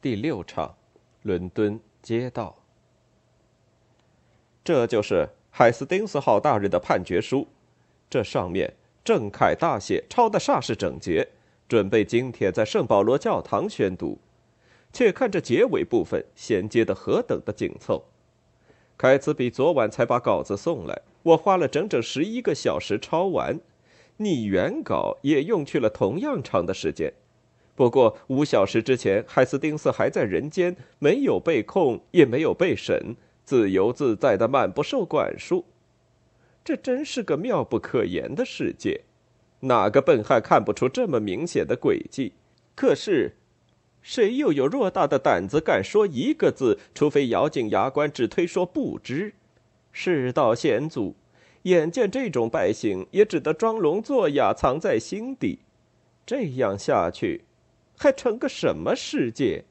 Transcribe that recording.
第六场，伦敦街道。这就是海斯丁斯号大人的判决书，这上面正楷大写，抄的煞是整洁，准备今天在圣保罗教堂宣读。却看这结尾部分衔接的何等的紧凑。凯茨比昨晚才把稿子送来，我花了整整十一个小时抄完，拟原稿也用去了同样长的时间。不过五小时之前，海斯丁斯还在人间，没有被控，也没有被审，自由自在的满不受管束。这真是个妙不可言的世界，哪个笨汉看不出这么明显的诡计？可是，谁又有偌大的胆子敢说一个字？除非咬紧牙关，只推说不知。世道险阻，眼见这种百姓也只得装聋作哑，藏在心底。这样下去。还成个什么世界？